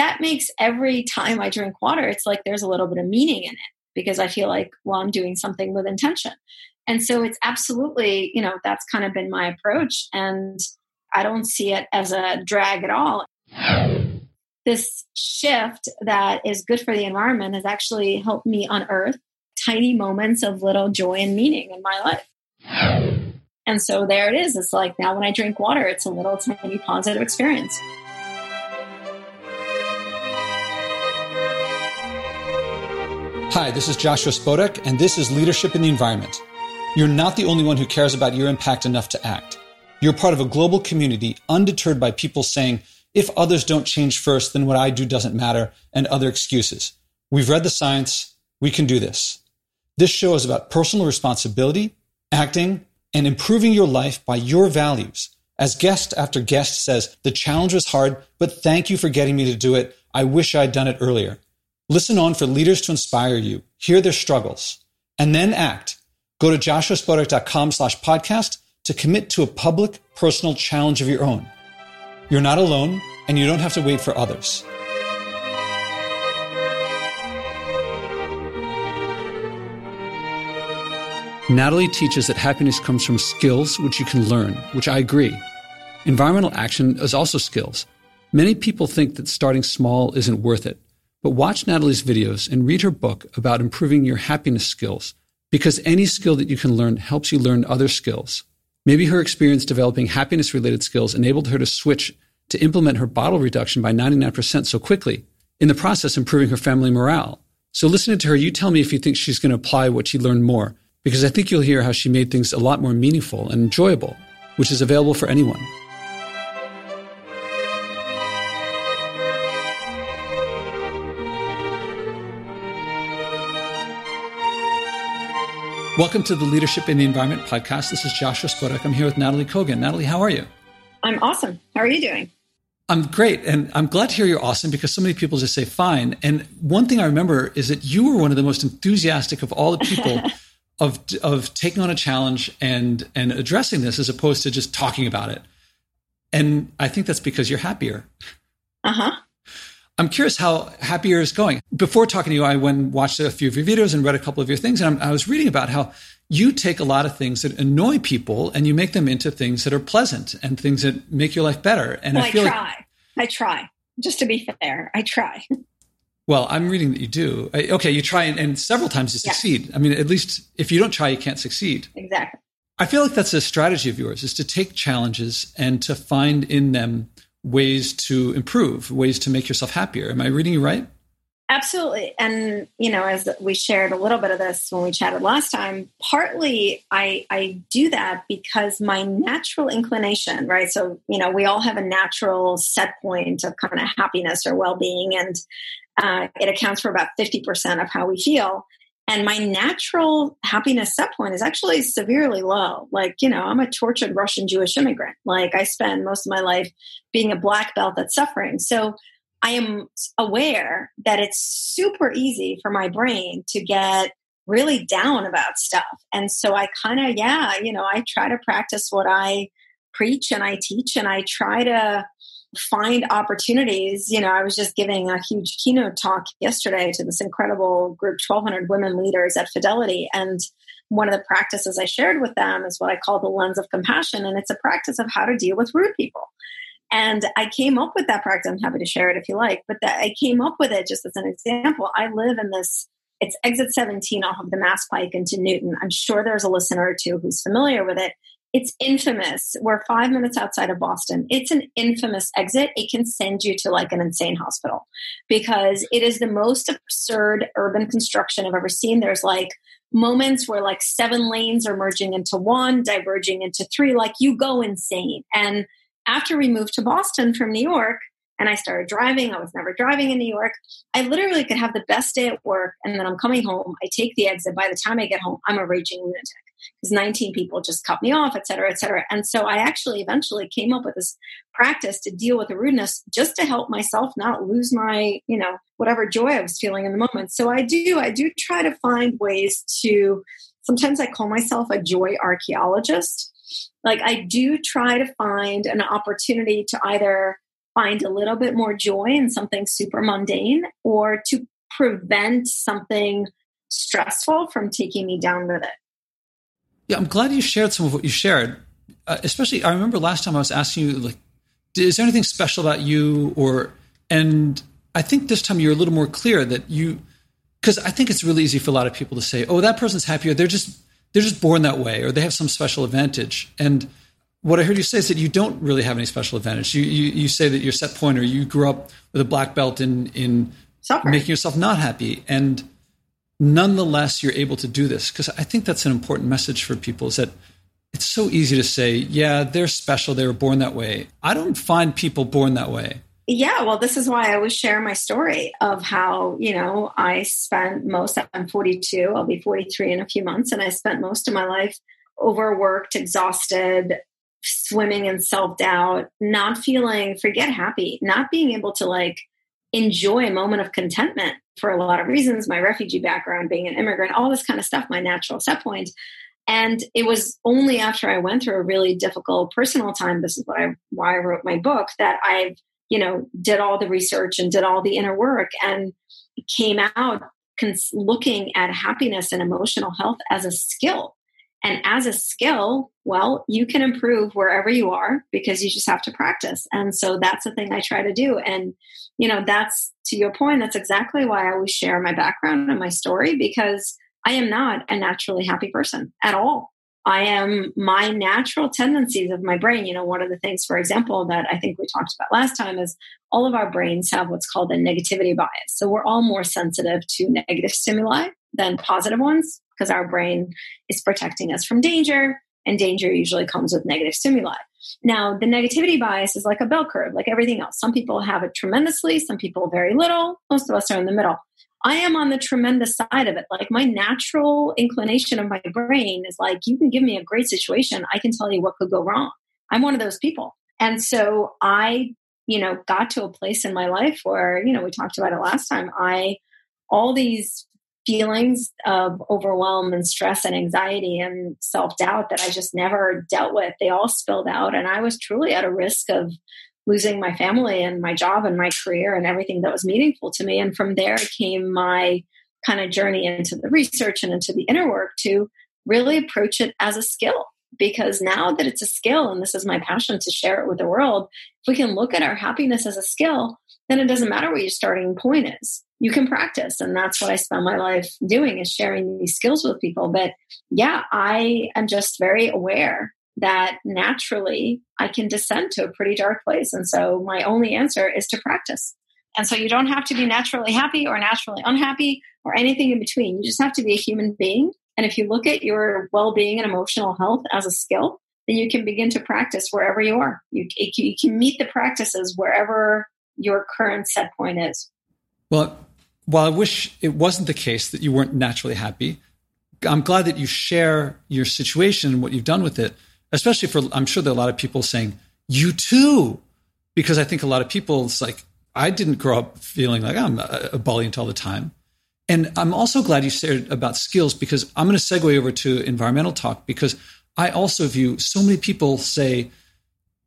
that makes every time I drink water, it's like there's a little bit of meaning in it because I feel like, well, I'm doing something with intention. And so it's absolutely, you know, that's kind of been my approach. And I don't see it as a drag at all. This shift that is good for the environment has actually helped me unearth tiny moments of little joy and meaning in my life. And so there it is. It's like now when I drink water, it's a little tiny positive experience. Hi, this is Joshua Spodek, and this is Leadership in the Environment. You're not the only one who cares about your impact enough to act. You're part of a global community undeterred by people saying, if others don't change first, then what I do doesn't matter, and other excuses. We've read the science. We can do this. This show is about personal responsibility, acting, and improving your life by your values. As guest after guest says, the challenge was hard, but thank you for getting me to do it. I wish I'd done it earlier. Listen on for leaders to inspire you, hear their struggles, and then act. Go to joshuaspodek.com slash podcast to commit to a public, personal challenge of your own. You're not alone, and you don't have to wait for others. Nataly teaches that happiness comes from skills which you can learn, which I agree. Environmental action is also skills. Many people think that starting small isn't worth it, but watch Nataly's videos and read her book about improving your happiness skills because any skill that you can learn helps you learn other skills. Maybe her experience developing happiness related skills enabled her to switch to implement her bottle reduction by 99% so quickly, in the process improving her family morale. So listening to her, you tell me if you think she's going to apply what she learned more because I think you'll hear how she made things a lot more meaningful and enjoyable, which is available for anyone. Welcome to the Leadership in the Environment podcast. This is Joshua Spodek. I'm here with Nataly Kogan. Nataly, how are you? I'm awesome. How are you doing? I'm great. And I'm glad to hear you're awesome because so many people just say fine. And one thing I remember is that you were one of the most enthusiastic of all the people of of taking on a challenge and and addressing this as opposed to just talking about it. And I think that's because you're happier. Uh-huh. I'm curious how happier is going. Before talking to you, I went and watched a few of your videos and read a couple of your things, and I'm, i was reading about how you take a lot of things that annoy people and you make them into things that are pleasant and things that make your life better. And well, I feel I try. Like, I try. Just to be fair, I try. Well, I'm reading that you do. Okay, you try and, and several times you succeed. Yeah. I mean, at least if you don't try, you can't succeed. Exactly. I feel like that's a strategy of yours is to take challenges and to find in them ways to improve, ways to make yourself happier. Am I reading you right? Absolutely. And, you know, as we shared a little bit of this when we chatted last time, partly I, I do that because my natural inclination, right? So, you know, we all have a natural set point of kind of happiness or well being. And uh, it accounts for about 50% of how we feel. And my natural happiness set point is actually severely low. Like, you know, I'm a tortured Russian Jewish immigrant. Like, I spend most of my life being a black belt that's suffering. So I am aware that it's super easy for my brain to get really down about stuff. And so I kind of, yeah, you know, I try to practice what I preach and I teach and I try to find opportunities. You know, I was just giving a huge keynote talk yesterday to this incredible group, 1,200 women leaders at Fidelity. And one of the practices I shared with them is what I call the lens of compassion. And it's a practice of how to deal with rude people. And I came up with that practice. I'm happy to share it if you like, but that I came up with it just as an example. I live in this, it's exit 17 off of the Mass Pike into Newton. I'm sure there's a listener or two who's familiar with it. It's infamous. We're five minutes outside of Boston. It's an infamous exit. It can send you to like an insane hospital because it is the most absurd urban construction I've ever seen. There's like moments where like seven lanes are merging into one, diverging into three. Like you go insane. And after we moved to Boston from New York, and I started driving. I was never driving in New York. I literally could have the best day at work, and then I'm coming home. I take the exit. By the time I get home, I'm a raging lunatic because 19 people just cut me off, et cetera, et cetera. And so I actually eventually came up with this practice to deal with the rudeness just to help myself not lose my, you know, whatever joy I was feeling in the moment. So I do, I do try to find ways to, sometimes I call myself a joy archaeologist. Like I do try to find an opportunity to either find a little bit more joy in something super mundane or to prevent something stressful from taking me down with it. Yeah, I'm glad you shared some of what you shared. Uh, especially, I remember last time I was asking you, like, is there anything special about you? Or, and I think this time you're a little more clear that you, because I think it's really easy for a lot of people to say, oh, that person's happier. They're just, they're just born that way, or they have some special advantage. And what I heard you say is that you don't really have any special advantage. You, you, you say that you're set point or You grew up with a black belt in, in making yourself not happy. And, nonetheless you're able to do this. Because i think that's an important message for people is that it's so easy to say yeah they're special. They were born that way. I don't find people born that way. Yeah well this is why i always share my story of how you know i spent most i'm 42 i'll be 43 in a few months and i spent most of my life overworked exhausted swimming in self-doubt not feeling forget happy not being able to like enjoy a moment of contentment for a lot of reasons my refugee background, being an immigrant, all this kind of stuff, my natural set point. And it was only after I went through a really difficult personal time, this is what I, why I wrote my book, that I, you know, did all the research and did all the inner work and came out cons- looking at happiness and emotional health as a skill. And as a skill, well, you can improve wherever you are because you just have to practice. And so that's the thing I try to do. And, you know, that's to your point, that's exactly why I always share my background and my story because I am not a naturally happy person at all. I am my natural tendencies of my brain. You know, one of the things, for example, that I think we talked about last time is all of our brains have what's called a negativity bias. So we're all more sensitive to negative stimuli than positive ones because our brain is protecting us from danger, and danger usually comes with negative stimuli. Now, the negativity bias is like a bell curve, like everything else. Some people have it tremendously, some people very little. Most of us are in the middle. I am on the tremendous side of it. Like my natural inclination of my brain is like, you can give me a great situation. I can tell you what could go wrong. I'm one of those people. And so I, you know, got to a place in my life where, you know, we talked about it last time. I, all these feelings of overwhelm and stress and anxiety and self doubt that I just never dealt with. They all spilled out, and I was truly at a risk of losing my family and my job and my career and everything that was meaningful to me. And from there came my kind of journey into the research and into the inner work to really approach it as a skill. Because now that it's a skill, and this is my passion to share it with the world, if we can look at our happiness as a skill, then it doesn't matter what your starting point is you can practice. And that's what i spend my life doing is sharing these skills with people. But yeah i am just very aware that naturally i can descend to a pretty dark place. And so my only answer is to practice. And so you don't have to be naturally happy or naturally unhappy or anything in between. You just have to be a human being. And if you look at your well-being and emotional health as a skill then you can begin to practice wherever you are. You, you can meet the practices wherever your current set point is. Well while I wish it wasn't the case that you weren't naturally happy, I'm glad that you share your situation and what you've done with it, especially for, I'm sure there are a lot of people saying, you too, because I think a lot of people, it's like, I didn't grow up feeling like I'm a, bully all the time. And I'm also glad you shared about skills because I'm going to segue over to environmental talk because I also view so many people say,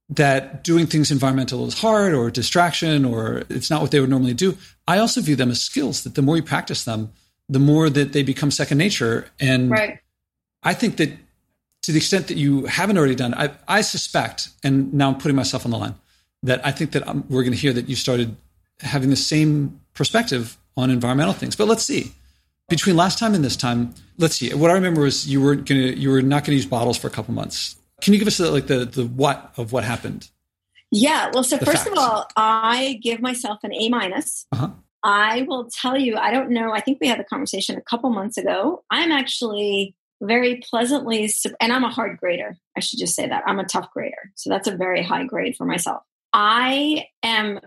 that doing things environmental is hard or distraction or it's not what they would normally do. I also view them as skills that the more you practice them, the more that they become second nature. And right. I think that to the extent that you haven't already done, I, I suspect, and now I'm putting myself on the line, that I think that I'm, we're going to hear that you started having the same perspective on environmental things. But let's see. Between last time and this time, let's see. What I remember was you weren't going to you were not going to use bottles for a couple months. Can you give us the, like the the what of what happened? Yeah. Well, so first facts. of all, I give myself an A minus. Uh-huh. I will tell you, I don't know. I think we had the conversation a couple months ago. I'm actually very pleasantly, and I'm a hard grader. I should just say that I'm a tough grader. So that's a very high grade for myself. I am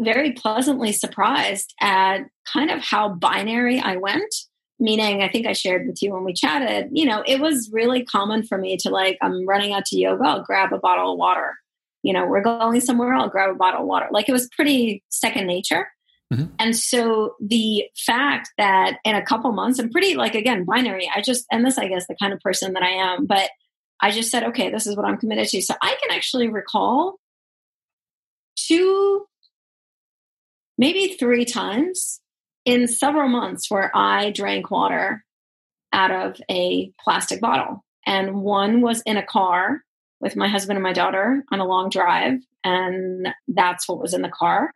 very pleasantly surprised at kind of how binary I went meaning i think i shared with you when we chatted you know it was really common for me to like i'm running out to yoga i'll grab a bottle of water you know we're going somewhere i'll grab a bottle of water like it was pretty second nature mm-hmm. and so the fact that in a couple months i'm pretty like again binary i just and this i guess the kind of person that i am but i just said okay this is what i'm committed to so i can actually recall two, maybe three times in several months where I drank water out of a plastic bottle. And one was in a car with my husband and my daughter on a long drive. And that's what was in the car.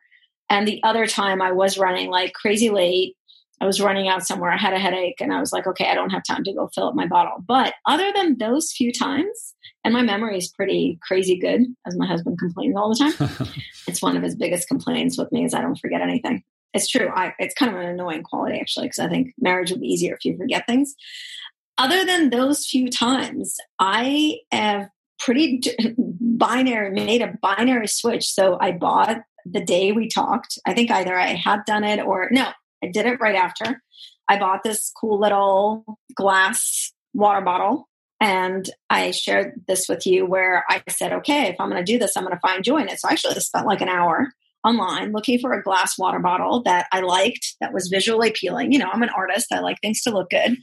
And the other time I was running like crazy late. I was running out somewhere. I had a headache and I was like, okay, I don't have time to go fill up my bottle. But other than those few times, and my memory is pretty crazy good, as my husband complains all the time. it's one of his biggest complaints with me is I don't forget anything it's true. I, it's kind of an annoying quality actually, because I think marriage would be easier if you forget things. Other than those few times, I have pretty binary made a binary switch. So I bought the day we talked. I think either I had done it or no, I did it right after. I bought this cool little glass water bottle and I shared this with you where I said, okay, if I'm going to do this, I'm going to find joy in it. So I actually spent like an hour online looking for a glass water bottle that I liked, that was visually appealing. You know, I'm an artist, I like things to look good.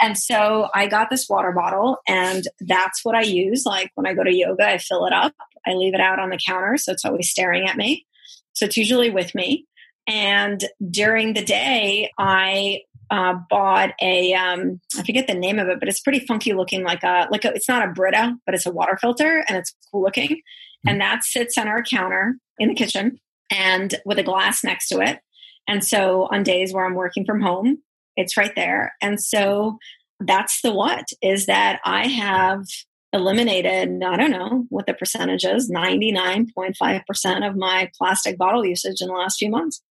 And so I got this water bottle, and that's what I use. Like when I go to yoga, I fill it up, I leave it out on the counter, so it's always staring at me. So it's usually with me. And during the day, I uh, bought a um, I forget the name of it, but it's pretty funky looking, like a like a, it's not a Brita, but it's a water filter, and it's cool looking. And that sits on our counter in the kitchen and with a glass next to it. And so on days where I'm working from home, it's right there. And so that's the what is that I have eliminated, I don't know what the percentage is, 99.5% of my plastic bottle usage in the last few months.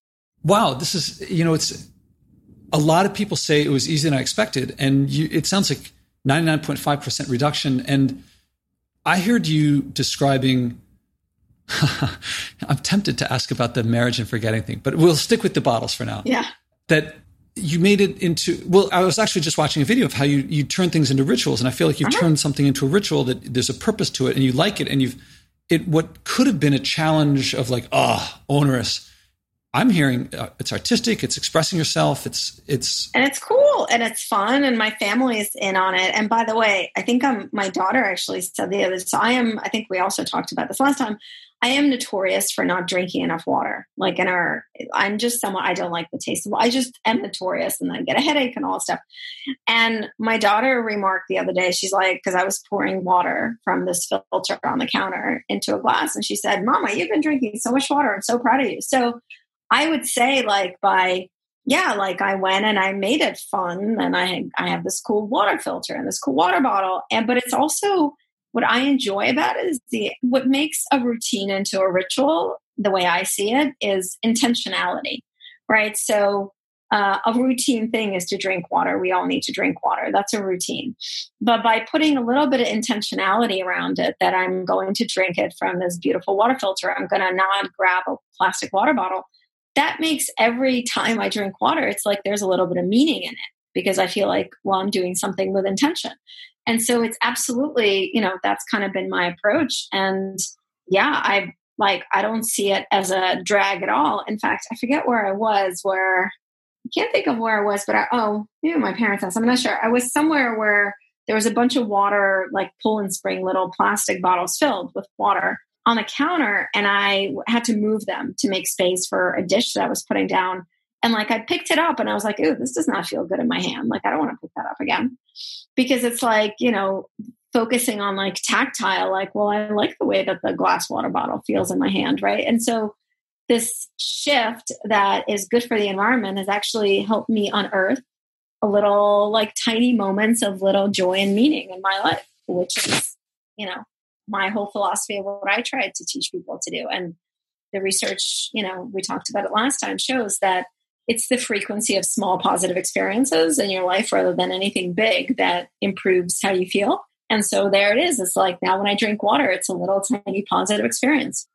Wow. This is, you know, it's a lot of people say it was easier than I expected. And you, it sounds like 99.5% reduction. And I heard you describing I'm tempted to ask about the marriage and forgetting thing, but we'll stick with the bottles for now. Yeah. That you made it into well, I was actually just watching a video of how you you turn things into rituals, and I feel like you've uh-huh. turned something into a ritual that there's a purpose to it, and you like it, and you've it what could have been a challenge of like ah oh, onerous. I'm hearing uh, it's artistic, it's expressing yourself, it's it's and it's cool and it's fun, and my family is in on it. And by the way, I think I'm my daughter actually said the other. So I am. I think we also talked about this last time. I am notorious for not drinking enough water. Like in our, I'm just someone I don't like the taste of. I just am notorious, and I get a headache and all that stuff. And my daughter remarked the other day, she's like, because I was pouring water from this filter on the counter into a glass, and she said, "Mama, you've been drinking so much water. I'm so proud of you." So I would say, like by yeah, like I went and I made it fun, and I I have this cool water filter and this cool water bottle, and but it's also what I enjoy about it is the what makes a routine into a ritual, the way I see it, is intentionality, right? So uh, a routine thing is to drink water. We all need to drink water. That's a routine. But by putting a little bit of intentionality around it, that I'm going to drink it from this beautiful water filter, I'm going to not grab a plastic water bottle. That makes every time I drink water, it's like there's a little bit of meaning in it because I feel like, well, I'm doing something with intention. And so it's absolutely, you know, that's kind of been my approach. And yeah, I like, I don't see it as a drag at all. In fact, I forget where I was, where I can't think of where I was, but I, oh, maybe my parents' house. I'm not sure. I was somewhere where there was a bunch of water, like Poland Spring little plastic bottles filled with water on the counter. And I had to move them to make space for a dish that I was putting down. And like I picked it up and I was like, ooh, this does not feel good in my hand. Like I don't want to pick that up again. Because it's like, you know, focusing on like tactile, like, well, I like the way that the glass water bottle feels in my hand, right? And so this shift that is good for the environment has actually helped me unearth a little like tiny moments of little joy and meaning in my life, which is, you know, my whole philosophy of what I tried to teach people to do. And the research, you know, we talked about it last time, shows that it's the frequency of small positive experiences in your life rather than anything big that improves how you feel. And so there it is. It's like now when I drink water, it's a little tiny positive experience.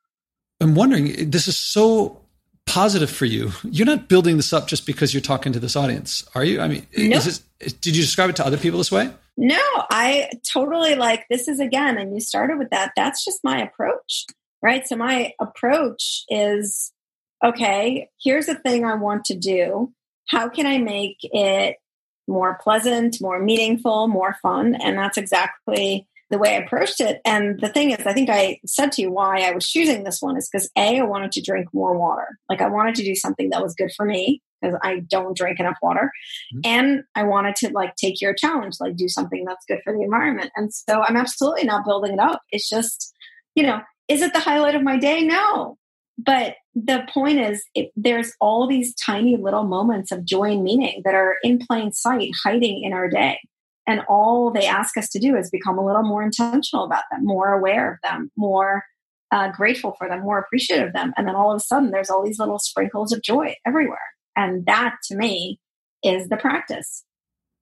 I'm wondering, this is so positive for you. You're not building this up just because you're talking to this audience, are you? I mean, nope. this, did you describe it to other people this way? No, I totally like this is again, and you started with that. That's just my approach, right? So my approach is okay, here's a thing I want to do. How can I make it more pleasant, more meaningful, more fun? And that's exactly the way I approached it. And the thing is, I think I said to you why I was choosing this one is because A, I wanted to drink more water. Like I wanted to do something that was good for me because I don't drink enough water. Mm-hmm. And I wanted to like take your challenge, like do something that's good for the environment. And so I'm absolutely not building it up. It's just, you know, is it the highlight of my day? No. But the point is, it, there's all these tiny little moments of joy and meaning that are in plain sight, hiding in our day. And all they ask us to do is become a little more intentional about them, more aware of them, more uh, grateful for them, more appreciative of them. And then all of a sudden, there's all these little sprinkles of joy everywhere. And that to me is the practice.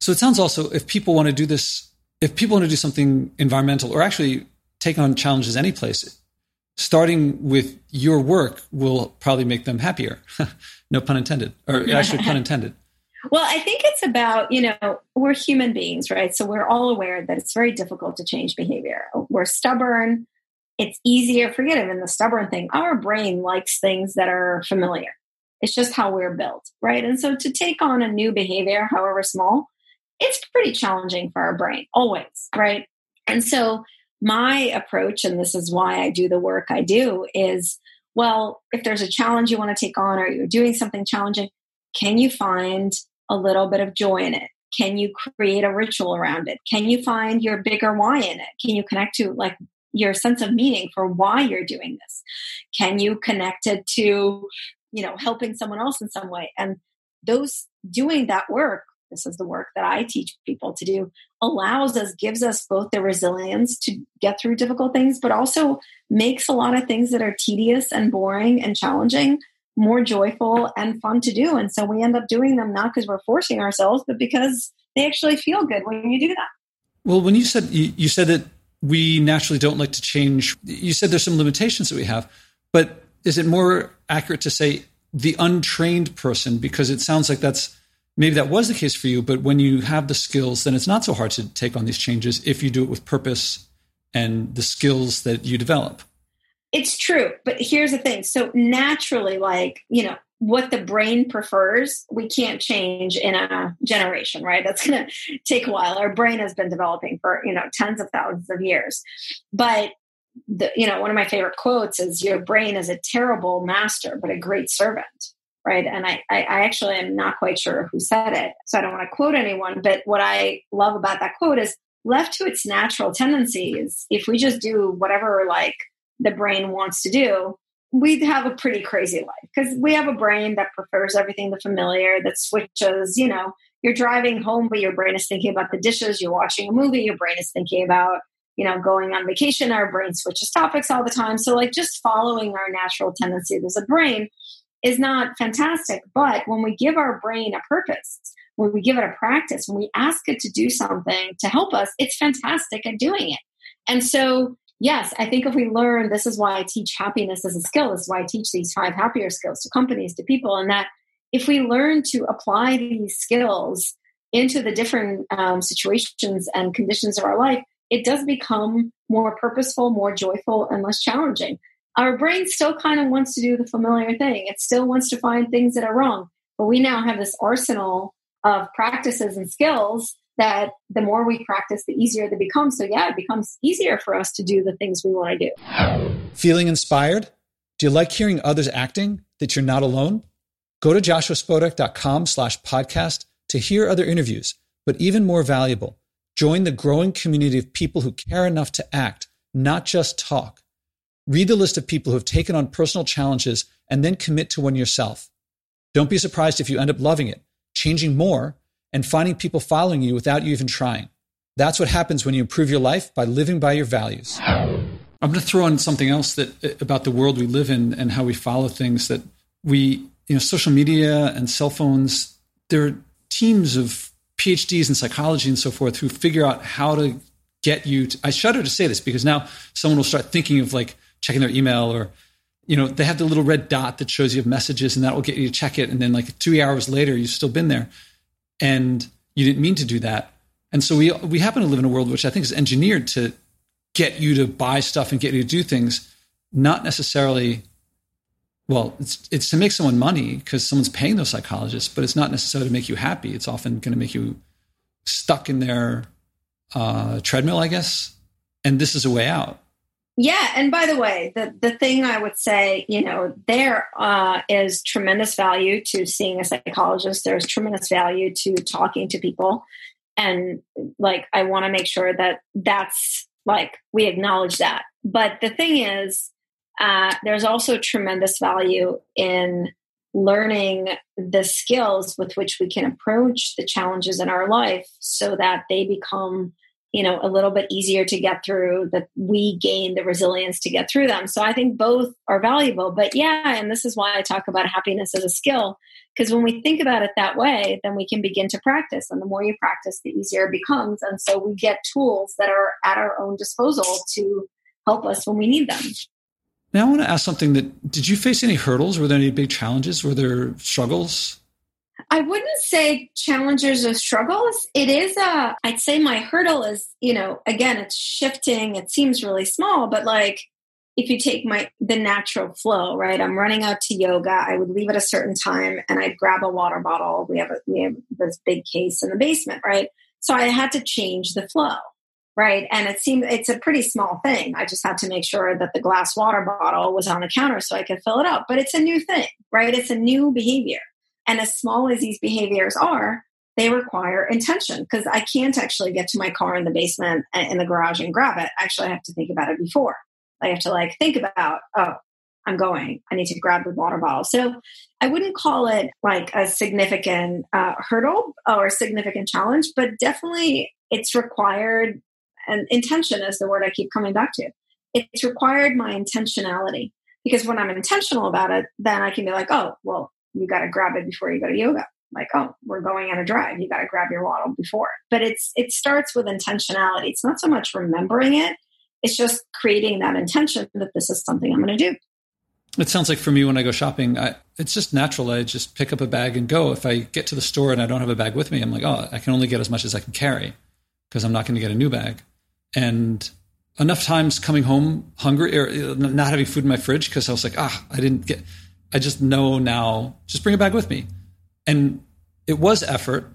So it sounds also if people want to do this, if people want to do something environmental or actually take on challenges any place, starting with your work will probably make them happier. no pun intended, or actually pun intended. Well, I think it's about, you know, we're human beings, right? So we're all aware that it's very difficult to change behavior. We're stubborn. It's easier, forget even the stubborn thing. Our brain likes things that are familiar. It's just how we're built, right? And so to take on a new behavior, however small, it's pretty challenging for our brain, always, right? And so my approach, and this is why I do the work I do, is well, if there's a challenge you want to take on or you're doing something challenging, can you find a little bit of joy in it? Can you create a ritual around it? Can you find your bigger why in it? Can you connect to like your sense of meaning for why you're doing this? Can you connect it to, you know, helping someone else in some way? And those doing that work, this is the work that I teach people to do, allows us, gives us both the resilience to get through difficult things, but also makes a lot of things that are tedious and boring and challenging more joyful and fun to do. And so we end up doing them not because we're forcing ourselves, but because they actually feel good when you do that. Well, when you said you, you said that we naturally don't like to change, you said there's some limitations that we have, but is it more accurate to say the untrained person? Because it sounds like that's maybe that was the case for you, but when you have the skills, then it's not so hard to take on these changes if you do it with purpose and the skills that you develop. It's true, but here's the thing. So naturally, like, you know, what the brain prefers, we can't change in a generation, right? That's going to take a while. Our brain has been developing for, you know, tens of thousands of years. But the, you know, one of my favorite quotes is your brain is a terrible master, but a great servant. Right. And I, I, I actually am not quite sure who said it. So I don't want to quote anyone. But what I love about that quote is left to its natural tendencies, if we just do whatever like the brain wants to do, we'd have a pretty crazy life because we have a brain that prefers everything the familiar, that switches, you know, you're driving home, but your brain is thinking about the dishes, you're watching a movie, your brain is thinking about, you know, going on vacation, our brain switches topics all the time. So, like, just following our natural tendency as a brain is not fantastic. But when we give our brain a purpose, when we give it a practice, when we ask it to do something to help us, it's fantastic at doing it. And so yes, I think if we learn, this is why I teach happiness as a skill. This is why I teach these five happier skills to companies, to people, and that if we learn to apply these skills into the different um, situations and conditions of our life, it does become more purposeful, more joyful, and less challenging. Our brain still kind of wants to do the familiar thing. It still wants to find things that are wrong. But we now have this arsenal of practices and skills that the more we practice, the easier they become. So, yeah, it becomes easier for us to do the things we want to do. Feeling inspired? Do you like hearing others acting that you're not alone? Go to joshuaspodek.com slash podcast to hear other interviews, but even more valuable, join the growing community of people who care enough to act, not just talk. Read the list of people who have taken on personal challenges and then commit to one yourself. Don't be surprised if you end up loving it, changing more, and finding people following you without you even trying. That's what happens when you improve your life by living by your values. I'm going to throw in something else that uh, about the world we live in and how we follow things that we, you know, social media and cell phones, there are teams of PhDs in psychology and so forth who figure out how to get you to, I shudder to say this because now someone will start thinking of like checking their email or you know they have the little red dot that shows you have messages and that will get you to check it and then like two hours later you've still been there and you didn't mean to do that. And so we we happen to live in a world which I think is engineered to get you to buy stuff and get you to do things, not necessarily. Well, it's it's to make someone money because someone's paying those psychologists, but it's not necessarily to make you happy. It's often going to make you stuck in their uh, treadmill, I guess. and this is a way out. Yeah, and by the way, the the thing I would say, you know, there uh, is tremendous value to seeing a psychologist. There's tremendous value to talking to people, and like I want to make sure that that's like we acknowledge that. But the thing is, uh, there's also tremendous value in learning the skills with which we can approach the challenges in our life so that they become you know a little bit easier to get through that we gain the resilience to get through them. So i think both are valuable. But yeah and this is why i talk about happiness as a skill because when we think about it that way then we can begin to practice. And the more you practice the easier it becomes. And so we get tools that are at our own disposal to help us when we need them. Now i want to ask something that did you face any hurdles? Were there any big challenges? Were there struggles I wouldn't say challenges or struggles. It is a, I'd say my hurdle is, you know, again, it's shifting. It seems really small, but like if you take my, the natural flow, right? I'm running out to yoga. I would leave at a certain time and I'd grab a water bottle. We have, a, we have this big case in the basement, right? So I had to change the flow right? And it seemed it's a pretty small thing. I just had to make sure that the glass water bottle was on the counter so I could fill it up. But it's a new thing, right? It's a new behavior. And as small as these behaviors are, they require intention because I can't actually get to my car in the basement in the garage and grab it. Actually, I have to think about it before. I have to like think about, oh, I'm going. I need to grab the water bottle. So I wouldn't call it like a significant uh, hurdle or significant challenge, but definitely it's required, and intention is the word I keep coming back to. It's required my intentionality because when I'm intentional about it, then I can be like, oh, well, you got to grab it before you go to yoga. Like oh we're going on a drive. You got to grab your water before. But it's it starts with intentionality. It's not so much remembering it. It's just creating that intention that this is something i'm going to do. It sounds like for me when i go shopping I, it's just natural. I just pick up a bag and go. If i get to the store and i don't have a bag with me i'm like oh i can only get as much as i can carry because i'm not going to get a new bag. And enough times coming home hungry or uh, not having food in my fridge because i was like ah i didn't get I just know now, just bring it back with me. And it was effort.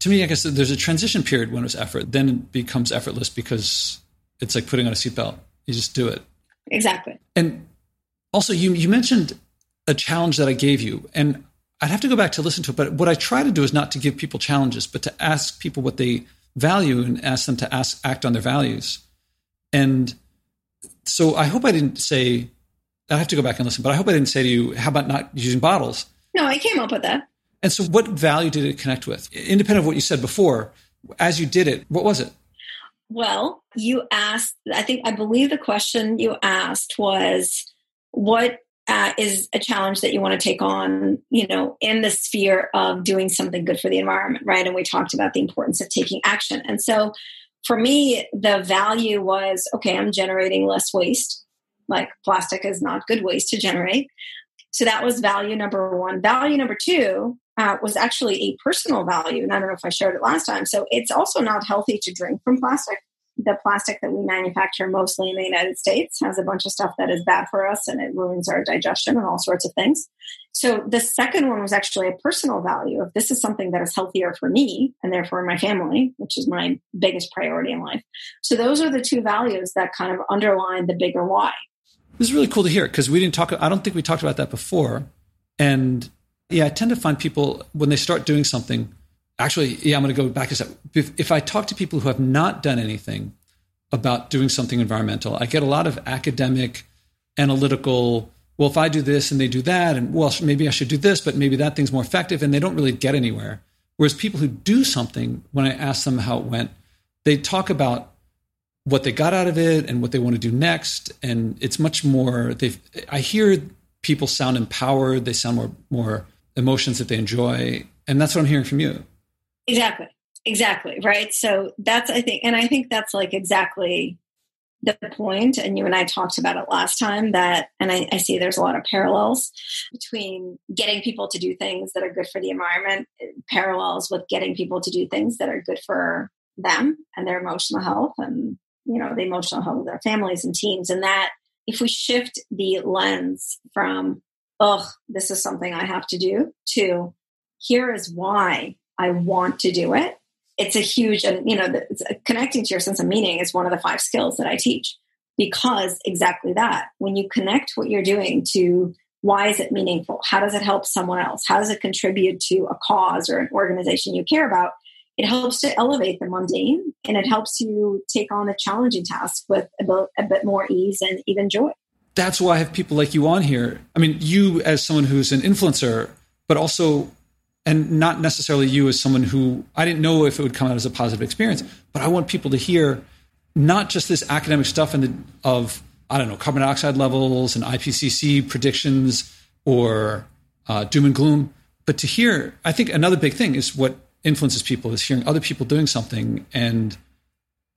To me, I guess there's a transition period when it was effort. Then it becomes effortless because it's like putting on a seatbelt. You just do it. Exactly. And also, you, you mentioned a challenge that I gave you. And I'd have to go back to listen to it. But what I try to do is not to give people challenges, but to ask people what they value and ask them to ask, act on their values. And so I hope I didn't say I have to go back and listen, but I hope I didn't say to you, how about not using bottles? No, I came up with that. And so, what value did it connect with? Independent of what you said before, as you did it, what was it? Well, you asked, I think, I believe the question you asked was, what uh, is a challenge that you want to take on, you know, in the sphere of doing something good for the environment, right? And we talked about the importance of taking action. And so, for me, the value was okay, I'm generating less waste like plastic is not good waste to generate. So that was value number one. Value number two uh, was actually a personal value. And I don't know if I shared it last time. So it's also not healthy to drink from plastic. The plastic that we manufacture mostly in the United States has a bunch of stuff that is bad for us and it ruins our digestion and all sorts of things. So the second one was actually a personal value. If this is something that is healthier for me and therefore my family, which is my biggest priority in life. So those are the two values that kind of underline the bigger why. This is really cool to hear because we didn't talk. I don't think we talked about that before. And yeah, I tend to find people when they start doing something. Actually, yeah, I'm going to go back a step. If, if I talk to people who have not done anything about doing something environmental, I get a lot of academic, analytical. Well, if I do this and they do that, and well, maybe I should do this, but maybe that thing's more effective, and they don't really get anywhere. Whereas people who do something, when I ask them how it went, they talk about what they got out of it and what they want to do next. And it's much more. They, I hear people sound empowered. They sound more more emotions that they enjoy, and that's what I'm hearing from you. Exactly. Exactly. Right. So that's I think, and I think that's like exactly the point and you and i talked about it last time that and I, I, see there's a lot of parallels between getting people to do things that are good for the environment parallels with getting people to do things that are good for them and their emotional health and you know the emotional health of their families and teams. And that if we shift the lens from oh this is something i have to do to here is why i want to do it it's a huge and you know the, uh, connecting to your sense of meaning is one of the five skills that i teach. Because exactly that when you connect what you're doing to why is it meaningful how does it help someone else how does it contribute to a cause or an organization you care about it helps to elevate the mundane and it helps you take on a challenging task with a bit, a bit more ease and even joy that's why i have people like you on here i mean you as someone who's an influencer but also and not necessarily you as someone who I didn't know if it would come out as a positive experience, but I want people to hear not just this academic stuff and the, of I don't know carbon dioxide levels and IPCC predictions or uh, doom and gloom, but to hear. I think another big thing is what influences people is hearing other people doing something, and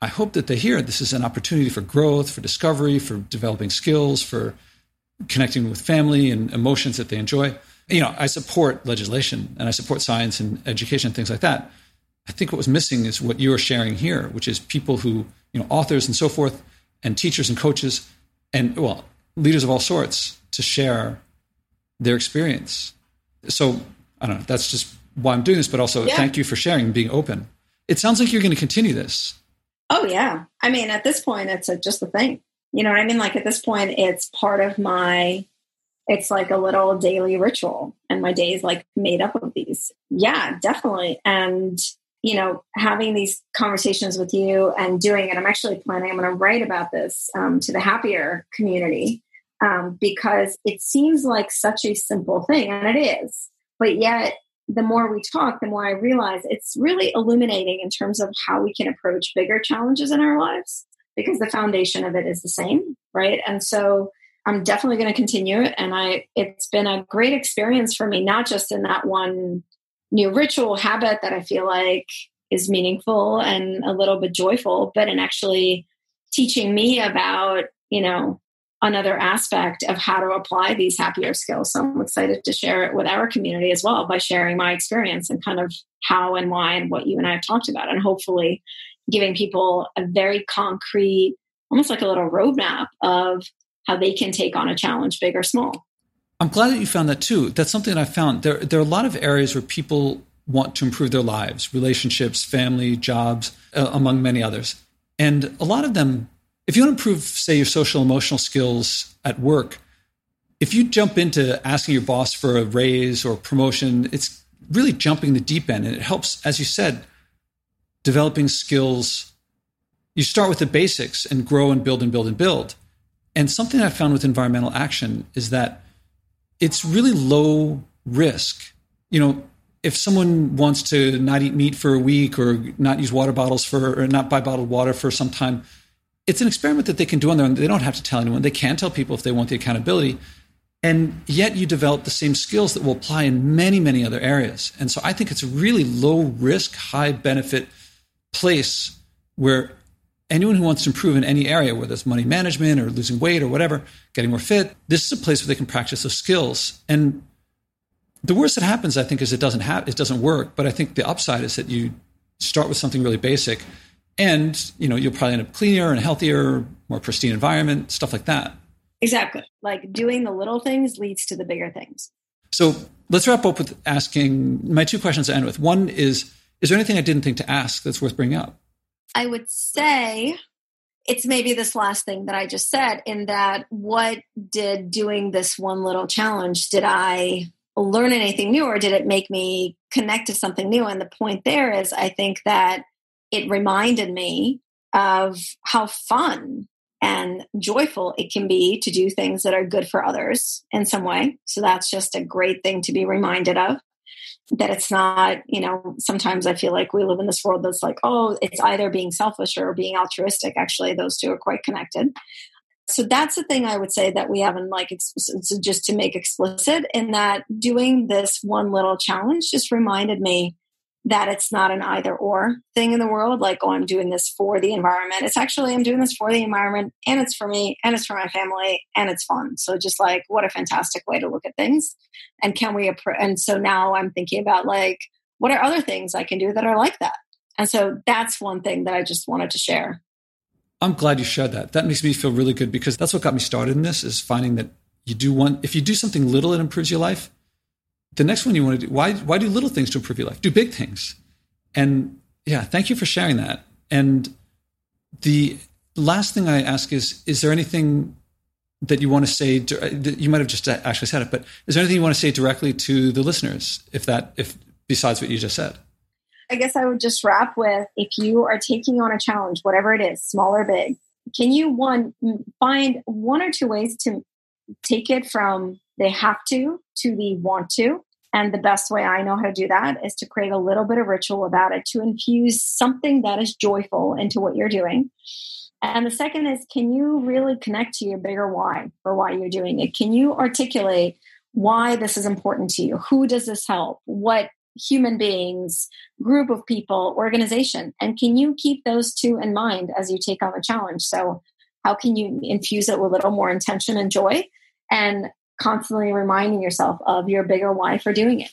I hope that they hear this is an opportunity for growth, for discovery, for developing skills, for connecting with family and emotions that they enjoy you know, I support legislation and I support science and education and things like that. I think what was missing is what you are sharing here, which is people who, you know, authors and so forth, and teachers and coaches, and well, leaders of all sorts to share their experience. So I don't know. That's just why I'm doing this, but also yeah. thank you for sharing and being open. It sounds like you're going to continue this. Oh yeah. I mean, at this point, it's a, just the thing. You know what I mean? Like at this point, it's part of my it's like a little daily ritual and my day is like made up of these yeah definitely and you know having these conversations with you and doing it i'm actually planning i'm going to write about this um, to the happier community um, because it seems like such a simple thing and it is but yet the more we talk the more i realize it's really illuminating in terms of how we can approach bigger challenges in our lives because the foundation of it is the same right and so I'm definitely going to continue it. And I, it's been a great experience for me, not just in that one new ritual habit that I feel like is meaningful and a little bit joyful, but in actually teaching me about, you know, another aspect of how to apply these happier skills. So I'm excited to share it with our community as well by sharing my experience and kind of how and why and what you and I have talked about, and hopefully giving people a very concrete, almost like a little roadmap of how they can take on a challenge, big or small. I'm glad that you found that too. That's something that I found. There, there are a lot of areas where people want to improve their lives, relationships, family, jobs, uh, among many others. And a lot of them, if you want to improve, say, your social emotional skills at work, if you jump into asking your boss for a raise or promotion, it's really jumping the deep end. And it helps, as you said, developing skills. You start with the basics and grow and build and build and build. And something I found with environmental action is that it's really low risk. You know, if someone wants to not eat meat for a week or not use water bottles for or not buy bottled water for some time, it's an experiment that they can do on their own. They don't have to tell anyone. They can tell people if they want the accountability. And yet you develop the same skills that will apply in many, many other areas. And so I think it's a really low risk, high benefit place where anyone who wants to improve in any area, whether it's money management or losing weight or whatever, getting more fit, this is a place where they can practice those skills. And the worst that happens, I think, is it doesn't have it doesn't work. But I think the upside is that you start with something really basic, and you know you'll probably end up cleaner and healthier, more pristine environment, stuff like that. Exactly. Like doing the little things leads to the bigger things. So let's wrap up with asking my two questions to end with. One is: Is there anything I didn't think to ask that's worth bringing up? I would say it's maybe this last thing that I just said, in that what did doing this one little challenge, did I learn anything new or did it make me connect to something new? And the point there is, I think that it reminded me of how fun and joyful it can be to do things that are good for others in some way. So that's just a great thing to be reminded of that it's not, you know, sometimes I feel like we live in this world that's like, oh, it's either being selfish or being altruistic. Actually, those two are quite connected. So that's the thing I would say that we haven't like just to make explicit in that doing this one little challenge just reminded me that it's not an either or thing in the world like oh i'm doing this for the environment. It's actually i'm doing this for the environment and it's for me and it's for my family and it's fun. So just like what a fantastic way to look at things. And can we and so now i'm thinking about like what are other things i can do that are like that? And so that's one thing that i just wanted to share. I'm glad you shared that. That makes me feel really good because that's what got me started in this is finding that you do want if you do something little it improves your life the next one you want to do why why do little things to improve your life? Do big things. And Yeah, thank you for sharing that. And the last thing I ask is is there anything that you want to say you might have just actually said it but is there anything you want to say directly to the listeners if that if besides what you just said? I guess i would just wrap with if you are taking on a challenge whatever it is small or big can you one find one or two ways to take it from they have to to the want to and the best way i know how to do that is to create a little bit of ritual about it to infuse something that is joyful into what you're doing and the second is, can you really connect to your bigger why for why you're doing it? Can you articulate why this is important to you? Who does this help? What human beings, group of people, organization? And can you keep those two in mind as you take on the challenge? So, how can you infuse it with a little more intention and joy and constantly reminding yourself of your bigger why for doing it?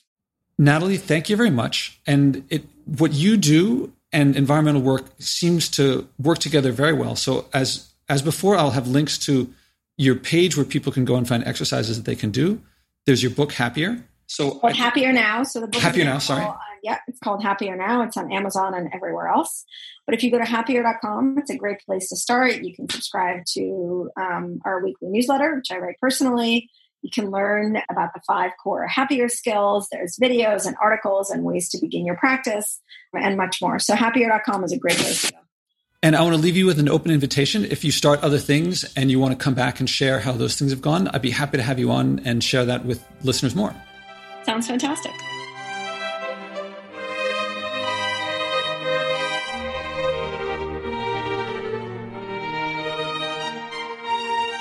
Nataly, thank you very much. And it, what you do and environmental work seems to work together very well. So as as before, I'll have links to your page where people can go and find exercises that they can do. There's your book Happier. So I, Happier Now. So the book Happier Now. Sorry. uh, yeah, it's called Happier Now. It's on Amazon and everywhere else. But if you go to happier.com, it's a great place to start. You can subscribe to um, our weekly newsletter, which I write personally. You can learn about the five core happier skills. There's videos and articles and ways to begin your practice and much more. So happier.com is a great place to go. And I want to leave you with an open invitation. If you start other things and you want to come back and share how those things have gone, I'd be happy to have you on and share that with listeners more. Sounds fantastic.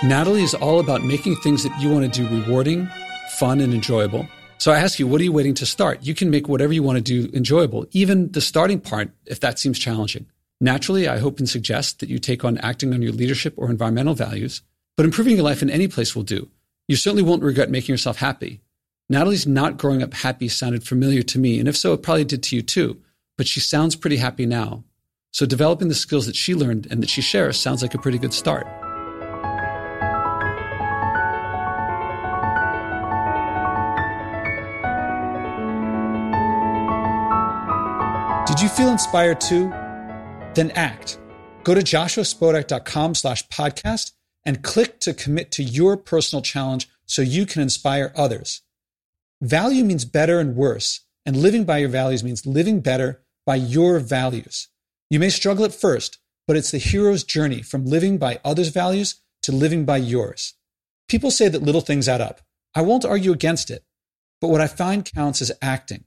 Nataly is all about making things that you want to do rewarding, fun, and enjoyable. So I ask you, what are you waiting to start? You can make whatever you want to do enjoyable, even the starting part, if that seems challenging. Naturally, I hope and suggest that you take on acting on your leadership or environmental values, but improving your life in any place will do. You certainly won't regret making yourself happy. Nataly's not growing up happy sounded familiar to me, and if so, it probably did to you too, but she sounds pretty happy now. So developing the skills that she learned and that she shares sounds like a pretty good start. Feel inspired too? Then act. Go to joshuaspodek.com slash podcast and click to commit to your personal challenge so you can inspire others. Value means better and worse, and living by your values means living better by your values. You may struggle at first, but it's the hero's journey from living by others' values to living by yours. People say that little things add up. I won't argue against it, but what I find counts is acting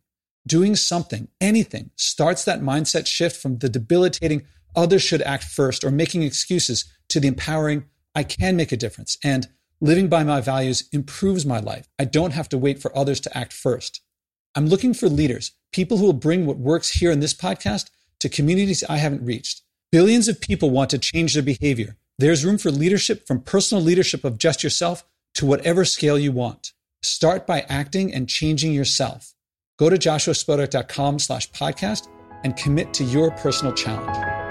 doing something, anything, starts that mindset shift from the debilitating others should act first or making excuses to the empowering I can make a difference and living by my values improves my life. I don't have to wait for others to act first. I'm looking for leaders, people who will bring what works here in this podcast to communities I haven't reached. Billions of people want to change their behavior. There's room for leadership from personal leadership of just yourself to whatever scale you want. Start by acting and changing yourself. Go to joshuaspodek.com slash podcast and commit to your personal challenge.